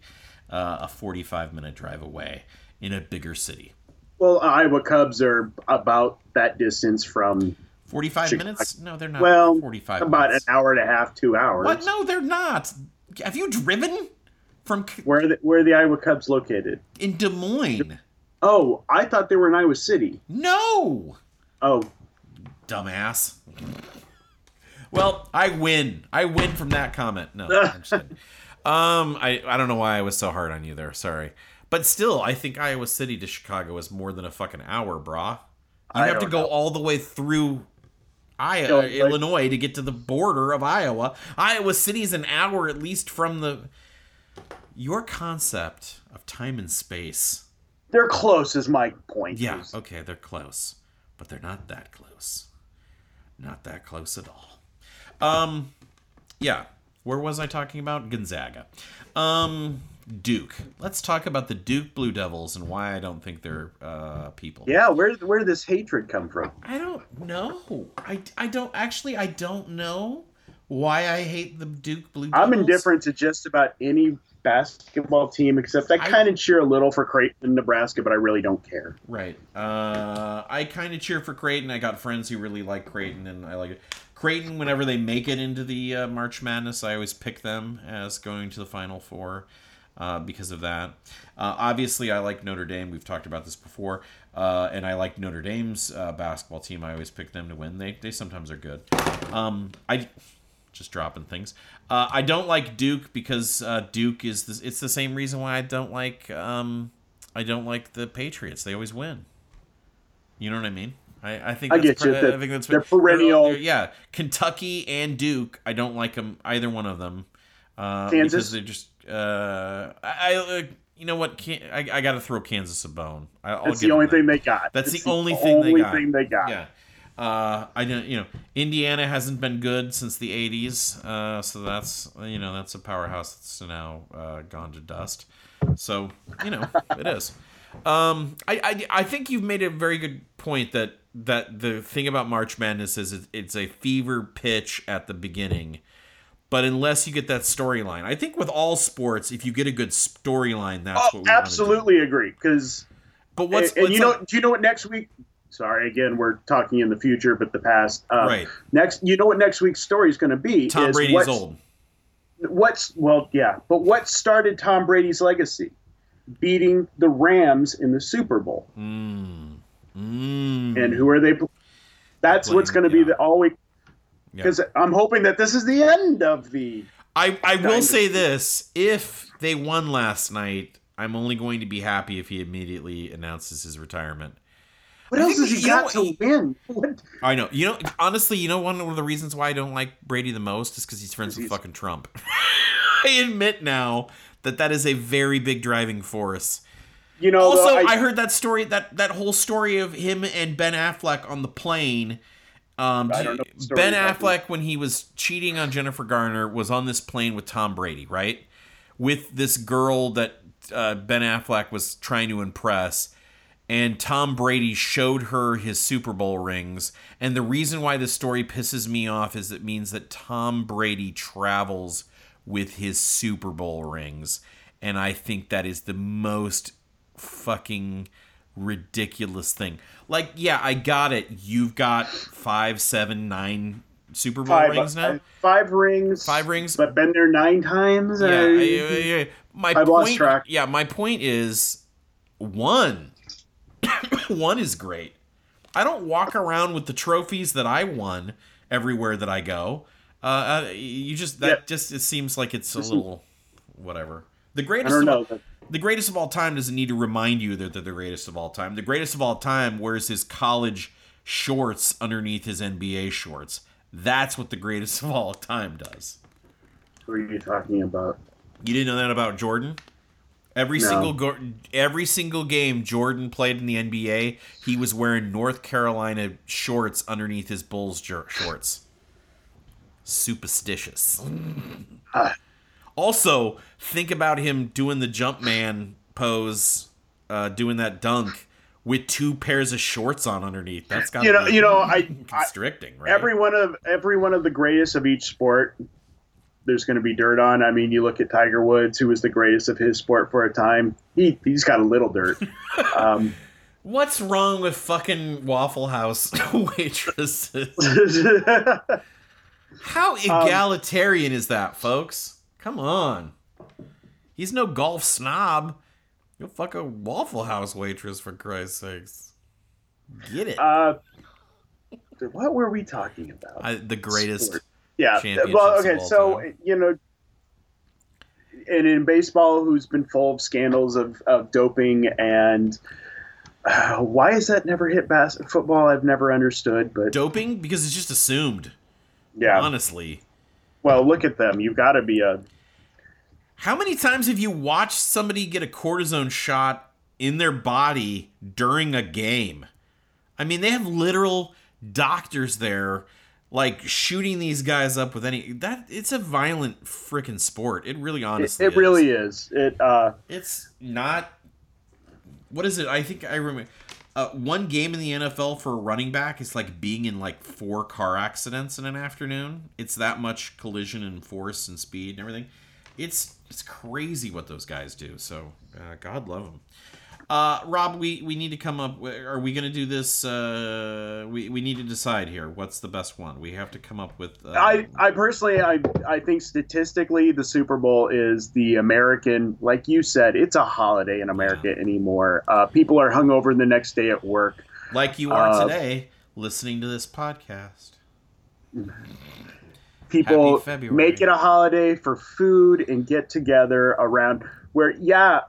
uh, a 45 minute drive away in a bigger city. Well, Iowa Cubs are about that distance from 45 Chicago. minutes? No, they're not. well 45 about minutes. an hour and a half, two hours. What? No, they're not. Have you driven? From Where are the, where are the Iowa Cubs located? in Des Moines. Oh, I thought they were in Iowa City. No, Oh, dumbass. Well, I win. I win from that comment. No, [laughs] I'm just kidding. Um, I I don't know why I was so hard on you there. Sorry, but still, I think Iowa City to Chicago is more than a fucking hour, brah. You I have to go know. all the way through Iowa, Illinois. Illinois to get to the border of Iowa. Iowa City's an hour at least from the. Your concept of time and space. they're close. Is my point. Yeah, Is- okay, they're close, but they're not that close. Not that close at all. Um, yeah. Where was I talking about? Gonzaga. Um, Duke. Let's talk about the Duke Blue Devils and why I don't think they're uh, people. Yeah, where where did this hatred come from? I don't know. I, I don't actually. I don't know why I hate the Duke Blue Devils. I'm indifferent to just about any basketball team except I kind of cheer a little for Creighton and Nebraska, but I really don't care. Right. Uh, I kind of cheer for Creighton. I got friends who really like Creighton, and I like it. Creighton, whenever they make it into the uh, March Madness, I always pick them as going to the Final Four uh, because of that. Uh, obviously, I like Notre Dame. We've talked about this before. Uh, and I like Notre Dame's uh, basketball team. I always pick them to win. They, they sometimes are good. Um, I just dropping things. Uh, I don't like Duke because uh, Duke is the, it's the same reason why I don't like um, I don't like the Patriots. They always win. You know what I mean? I, I think I that's get you. They're- I think that's they're perennial- they're- yeah, Kentucky and Duke. I don't like them either one of them. Uh, Kansas? because they're just uh, I, I uh, you know what? Can, I, I got to throw Kansas a bone. I, I'll That's the only that. thing they got. That's It's the only thing they got. thing they got. Yeah. Uh, I don't, you know, Indiana hasn't been good since the '80s, uh, so that's you know that's a powerhouse that's now uh, gone to dust. So you know it is. Um, I, I I think you've made a very good point that that the thing about March Madness is it, it's a fever pitch at the beginning, but unless you get that storyline, I think with all sports, if you get a good storyline, that's Oh, what we absolutely agree. Because But what's, and, and what's you know, do you know what next week? Sorry, again, we're talking in the future, but the past. Uh, Right. Next, you know what next week's story is going to be? Tom is Brady's what's, old. What's well, yeah, but what started Tom Brady's legacy? Beating the Rams in the Super Bowl, Mm. Mm. and who are they? That's what's going to be the all week. Yeah. Because I'm hoping that this is the end of the. I, I will say this: if they won last night, I'm only going to be happy if he immediately announces his retirement. What I else has he you know got what- to win? [laughs] What? I know. You know, honestly, you know, one of the reasons why I don't like Brady the most is because he's friends with He's- fucking Trump. [laughs] I admit now that that is a very big driving force. You know, also, though, I, heard that story that that whole story of him and Ben Affleck on the plane. Um, I know Ben Affleck, when he was cheating on Jennifer Garner, was on this plane with Tom Brady, right? With this girl that uh, Ben Affleck was trying to impress, and Tom Brady showed her his Super Bowl rings. And the reason why this story pisses me off is it means that Tom Brady travels with his Super Bowl rings. And I think that is the most fucking ridiculous thing. Like, yeah, I got it. You've got five, seven, nine Super Bowl five, rings now. uh, five rings. Five rings. But been there nine times. Yeah, I- I- I- my I've point. lost track. Yeah, my point is one. [coughs] one is great. I don't walk around with the trophies that I won everywhere that I go. Uh, uh you just that Yeah. just it seems like it's a little whatever. The greatest of know. but the greatest of all time doesn't need to remind you that they're the greatest of all time. The greatest of all time wears his college shorts underneath his NBA shorts. That's what the greatest of all time does. Who are you talking about? You didn't know that about Jordan? Every No. single go- every single game Jordan played in the NBA, he was wearing North Carolina shorts underneath his Bulls jer- shorts. Superstitious. [laughs] Also, think about him doing the jump man pose, uh, doing that dunk with two pairs of shorts on underneath. That's got You know, you know, I, I constricting, right? every one of every one of the greatest of each sport. There's going to be dirt on. I mean, you look at Tiger Woods, who was the greatest of his sport for a time. He he's got a little dirt. [laughs] um, What's wrong with fucking Waffle House [laughs] waitresses? [laughs] How egalitarian is that, folks? Come on. He's no golf snob. You'll fuck a Waffle House waitress for Christ's sakes. Get it? Uh, what were we talking about? I, the greatest. Sport. Yeah. Well, okay. So time. you know, and in baseball, who's been full of scandals of, of doping and uh, why is that never hit bas- football? I've never understood, but Doping because it's just assumed. yeah. Honestly, Well, look at them. You've got to be a how many times have you watched somebody get a cortisone shot in their body during a game? I mean, they have literal doctors there, like shooting these guys up with any that. It's a violent freaking sport. It really, honestly, it really is. It uh, It's not. What is it? I think I remember. Uh, one game in the NFL for a running back is like being in like four car accidents in an afternoon. It's that much collision and force and speed and everything. It's it's crazy what those guys do. So uh, God love them. Uh, Rob, we, we need to come up. with- Are we going to do this? Uh, we, we need to decide here. What's the best one? We have to come up with. Uh, I, I personally, I, I think statistically, the Super Bowl is the American, like you said, it's a holiday in America anymore. Uh, people are hungover the next day at work. like you are uh, today, listening to this podcast. [laughs] People make it a holiday for food and get together around. Where, yeah,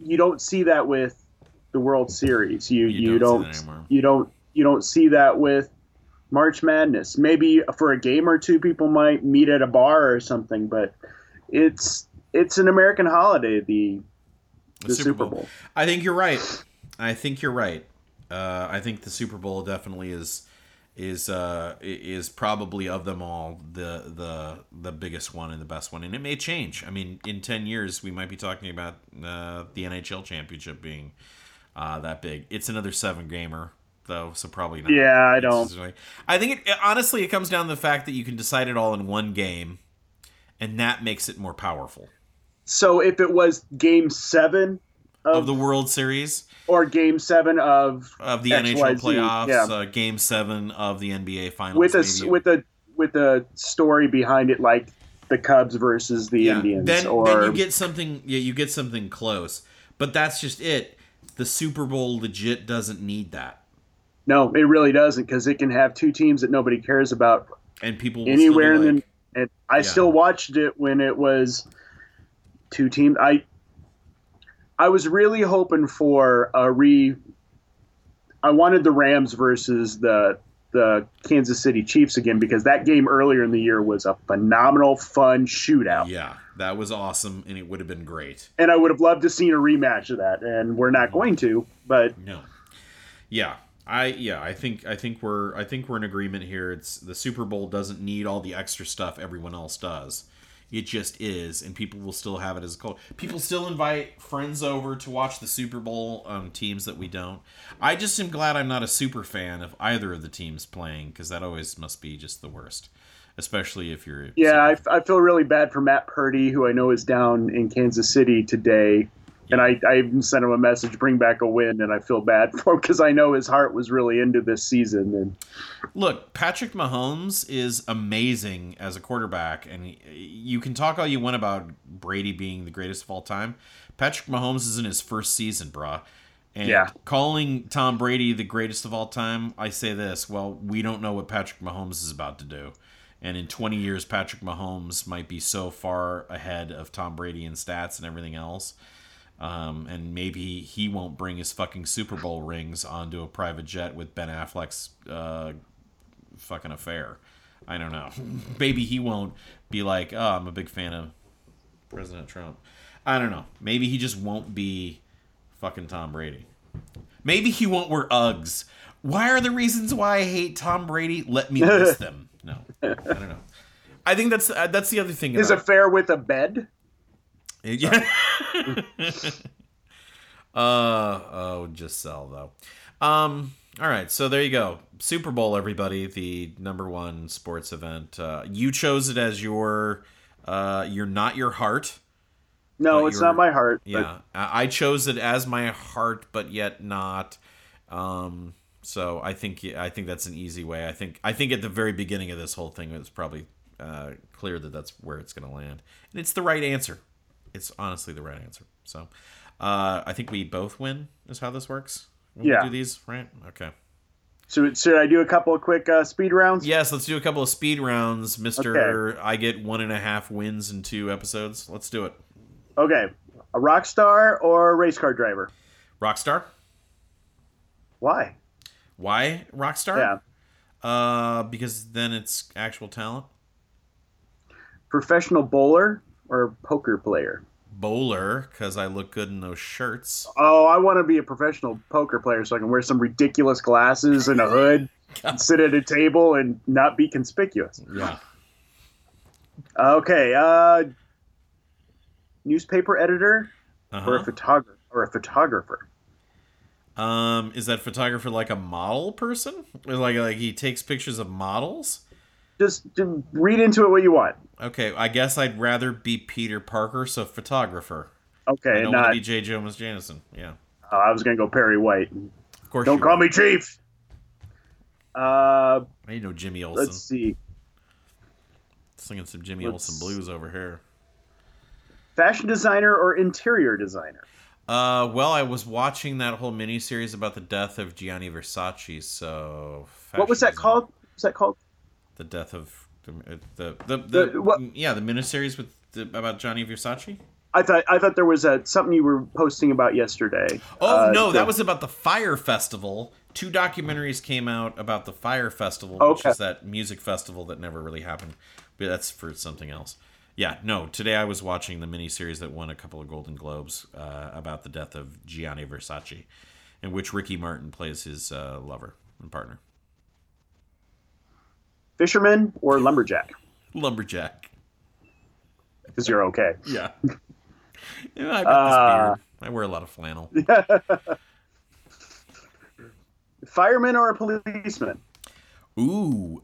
you don't see that with the World Series. You You you, don't see don't, that you don't you don't see that with March Madness. Maybe for a game or two, people might meet at a bar or something, but it's it's an American holiday. The the, Super, Bowl. I think you're right. I think you're right. Uh, I think the Super Bowl definitely is is uh, is probably of them all the the the biggest one and the best one, and it may change. I mean, in ten years, we might be talking about uh, the NHL championship being uh, that big. It's another seven gamer though, so probably not. Yeah, I don't. I think it honestly it comes down to the fact that you can decide it all in one game, and that makes it more powerful. So if it was Game Seven Of of, the World Series, or Game Seven of of the XYZ, NHL playoffs, yeah. uh, Game Seven of the NBA Finals. with a maybe. with a with a story behind it, like the Cubs versus the yeah. Indians, Then, or then you get something. Yeah, you get something close. But that's just it. The Super Bowl legit doesn't need that, no, it really doesn't because it can have two teams that nobody cares about and people will anywhere Still in the. like, And I Yeah. still watched it when it was two teams. I I was really hoping for a re. I wanted the Rams versus the the Kansas City Chiefs again because that game earlier in the year was a phenomenal, fun shootout, yeah, that was awesome, and it would have been great. and I would have loved to seen a rematch of that. And we're not going to, but No. Yeah. I yeah, I think I think we're I think we're in agreement here. It's the Super Bowl doesn't need all the extra stuff everyone else does. It just is, and people will still have it as a cult. People still invite friends over to watch the Super Bowl on teams that we don't. I just am glad I'm not a super fan of either of the teams playing because that always must be just the worst, especially if you're. yeah, I, I feel really bad for Matt Purdy, who I know is down in Kansas City today. And I, I even sent him a message, bring back a win, and I feel bad [laughs] for him because I know his heart was really into this season. And Look, Patrick Mahomes is amazing as a quarterback, and he- you can talk all you want about Brady being the greatest of all time. Patrick Mahomes is in his first season, bruh. And Yeah. calling Tom Brady the greatest of all time, I say this: well, we don't know what Patrick Mahomes is about to do, and in 20 years, Patrick Mahomes might be so far ahead of Tom Brady in stats and everything else. Um, and maybe he won't bring his fucking Super Bowl rings onto a private jet with Ben Affleck's uh, fucking affair. I don't know. [laughs] Maybe he won't be like, oh, I'm a big fan of President Trump. I don't know. Maybe he just won't be fucking Tom Brady. Maybe he won't wear Uggs. Why are the reasons why I hate Tom Brady? Let me list [laughs] them. No, I don't know. I think that's uh, that's the other thing. his about- affair with a bed. Yeah. [laughs] uh oh, just sell though. Um. All right, so there you go. Super Bowl, everybody, the number one sports event. Uh, you chose it as your, uh, you're not your heart. No, it's not my heart. Yeah, I I chose it as my heart, but yet not. Um. So I think I think that's an easy way. I think I think at the very beginning of this whole thing, it was probably uh, clear that that's where it's going to land, and it's the right answer. It's honestly the right answer. So, uh, I think we both win. Is how this works. When Yeah. We do these right? Okay. So should I do a couple of quick uh, speed rounds? Yes. Let's do a couple of speed rounds, Mister. I get one and a half wins in two episodes. Let's do it. Okay. A rock star or a race car driver? Rockstar. Why? Why Rockstar? Yeah. Uh, because then it's actual talent. Professional bowler or poker player? Bowler, because I look good in those shirts. Oh, I want to be a professional poker player so I can wear some ridiculous glasses and a hood [laughs] and sit at a table and not be conspicuous. Yeah. Okay. Uh, newspaper editor or a Uh-huh. photographer or a photographer? Um, is that photographer like a model person? Like like he takes pictures of models? Just, read into it what you want. Okay, I guess I'd rather be Peter Parker, so photographer. I Okay, don't not. want to be J. Jonah Jameson. Yeah, uh, I was gonna go Perry White. of course. Don't call would. me Chief. Uh, I need no Jimmy Olsen. let's see. Singing some Jimmy let's- Olsen blues over here. Fashion designer or interior designer? Uh, well, I was watching that whole miniseries about the death of Gianni Versace. So What was that design- called? What was that called? The death of the the the, the, The- what- yeah the miniseries with the, about Gianni Versace. I thought I thought there was a, something you were posting about yesterday. Oh Uh, no, the- that was about the Fyre Festival. Two documentaries came out about the Fyre Festival, which is that music festival that never really happened. But that's for something else. Yeah, no. Today I was watching the miniseries that won a couple of Golden Globes uh, about the death of Gianni Versace, in which Ricky Martin plays his uh, lover and partner, fisherman or lumberjack lumberjack. because you're okay. Yeah. yeah I got Uh, this beard. I wear a lot of flannel. [laughs] Fireman or a policeman? Ooh,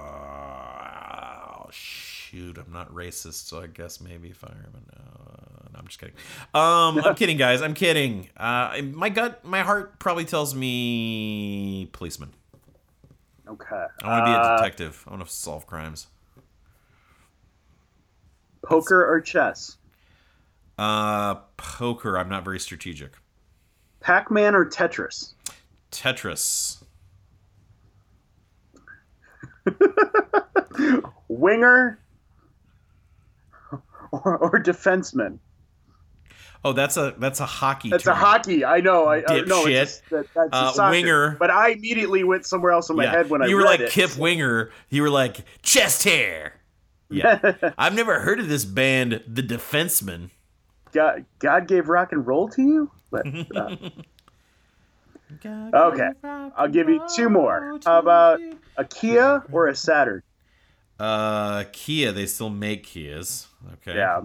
uh, shoot, I'm not racist, so I guess maybe fireman. Uh, no, I'm just kidding. Um, I'm [laughs] kidding, guys. I'm kidding. Uh, my gut, my heart probably tells me policeman. Okay. I want to be a Uh, detective. I want to solve crimes. Poker or chess? Uh, poker. I'm not very strategic. Pac-Man or Tetris? Tetris. [laughs] Winger or, or defenseman? Oh, that's a that's a hockey. That's term. a hockey. I know. I, I no, it's a, that, that's a Uh, soccer. winger. But I immediately went somewhere else in my head when I you were like it. Kip Winger. You were like chest hair. Yeah, [laughs] I've never heard of this band, The Defensemen. God, God gave rock and roll to you. But, uh, [laughs] Okay, I'll give you two more. How about a Kia or a Saturn? uh Kia? They still make Kias. Okay. Yeah.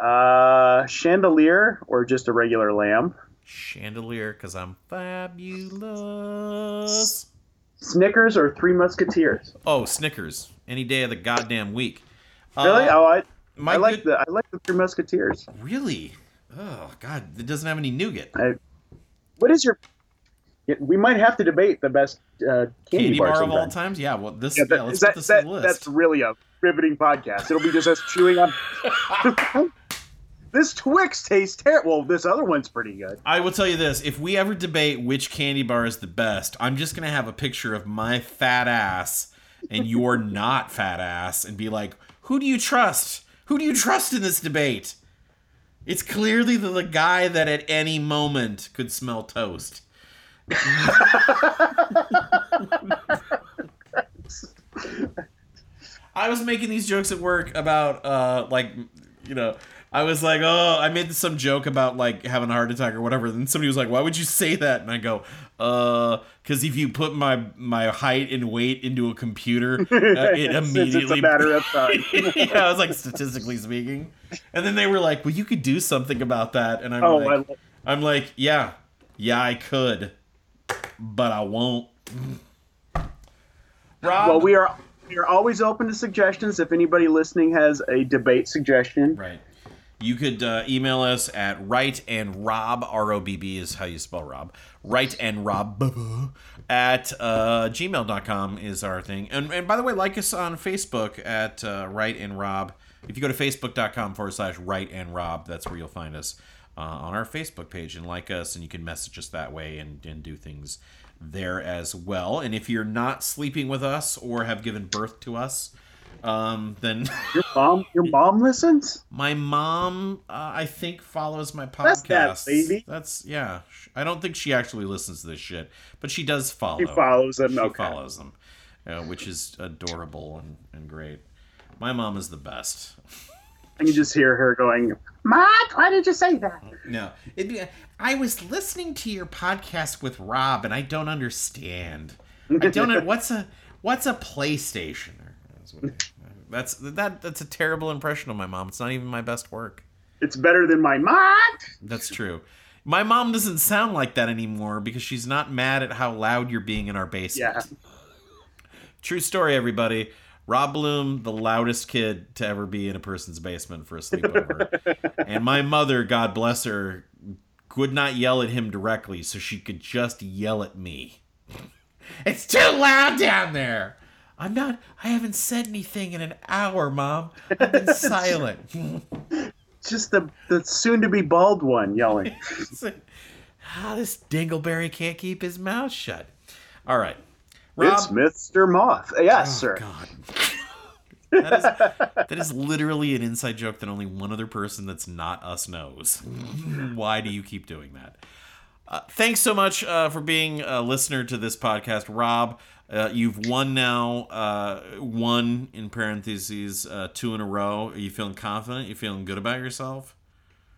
Uh, chandelier or just a regular lamp? Chandelier, because I'm fabulous. Snickers or Three Musketeers? Oh, Snickers. Any day of the goddamn week. Really? Uh, oh, I, I like good- the I like the Three Musketeers. Really? Oh God, it doesn't have any nougat. I, what is your? We might have to debate the best uh, candy, Candy bar, bar of all times? Yeah. Well, this. Yeah, Yeah, let's that- put this that- on the list. That's really a riveting podcast. It'll be just us chewing on. [laughs] [laughs] this Twix tastes terrible. Well, this other one's pretty good. I will tell you this: if we ever debate which candy bar is the best, I'm just gonna have a picture of my fat ass and your [laughs] not fat ass, and be like, "Who do you trust? Who do you trust in this debate?" It's clearly the, the guy that at any moment could smell toast. [laughs] I was making these jokes at work about uh like you know I was like oh I made some joke about like having a heart attack or whatever and somebody was like why would you say that and I go uh because if you put my my height and weight into a computer uh, [laughs] it immediately It's a matter of [laughs] time. yeah I was like statistically speaking and then they were like well you could do something about that and I'm Oh, like I'm like yeah yeah I could but I won't Rob well, we are we are always open to suggestions. If anybody listening has a debate suggestion, Right. You could uh, email us at right and rob r o b b is how you spell rob. Right and rob at uh, gmail.com is our thing. And, and by the way, like us on Facebook at uh, right and rob. If you go to facebook.com forward slash right and rob, that's where you'll find us uh, on our Facebook page and like us, and you can message us that way and, and do things there as well. And if you're not sleeping with us or have given birth to us, um, then your mom, your mom listens. My mom, uh, I think, follows my podcast. That's that baby. That's yeah. I don't think she actually listens to this shit, but she does follow. She follows them. She okay. follows them, uh, which is adorable and, and great. My mom is the best. And you just hear her going, "Matt, why did you say that?" No, be. I was listening to your podcast with Rob, and I don't understand. I don't know [laughs] what's a what's a PlayStation. That's that. That's a terrible impression of my mom. It's not even my best work. It's better than my mom. That's true. My mom doesn't sound like that anymore because she's not mad at how loud you're being in our basement. Yeah. True story, everybody. Rob Blum, the loudest kid to ever be in a person's basement for a sleepover. [laughs] and my mother, God bless her, would not yell at him directly, so she could just yell at me. [laughs] it's too loud down there. I'm not. I haven't said anything in an hour, Mom. [laughs] I've been silent. [laughs] Just the the soon to be bald one yelling. [laughs] ah, this dingleberry can't keep his mouth shut. All right, Rob, it's Mr. Moth. Yes, oh, sir. God. that, is, that is literally an inside joke that only one other person that's not us knows. Why do you keep doing that? Uh, thanks so much uh, for being a listener to this podcast, Rob. Uh, you've won now, uh, one in parentheses, uh, two in a row. Are you feeling confident? You feeling good about yourself?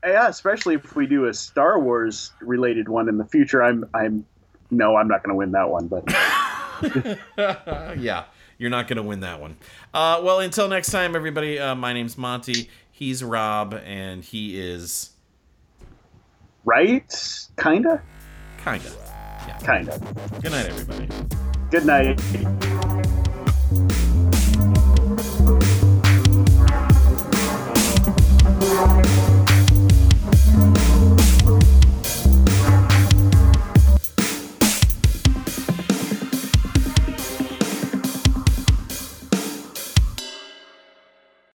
Yeah, especially if we do a Star Wars related one in the future. I'm, I'm, no, I'm not going to win that one, but [laughs] [laughs] yeah, you're not going to win that one. Uh, well, until next time, everybody. Uh, my name's Monty. He's Rob, and he is right, kinda, kinda, yeah, kinda. Good night, everybody. Good night.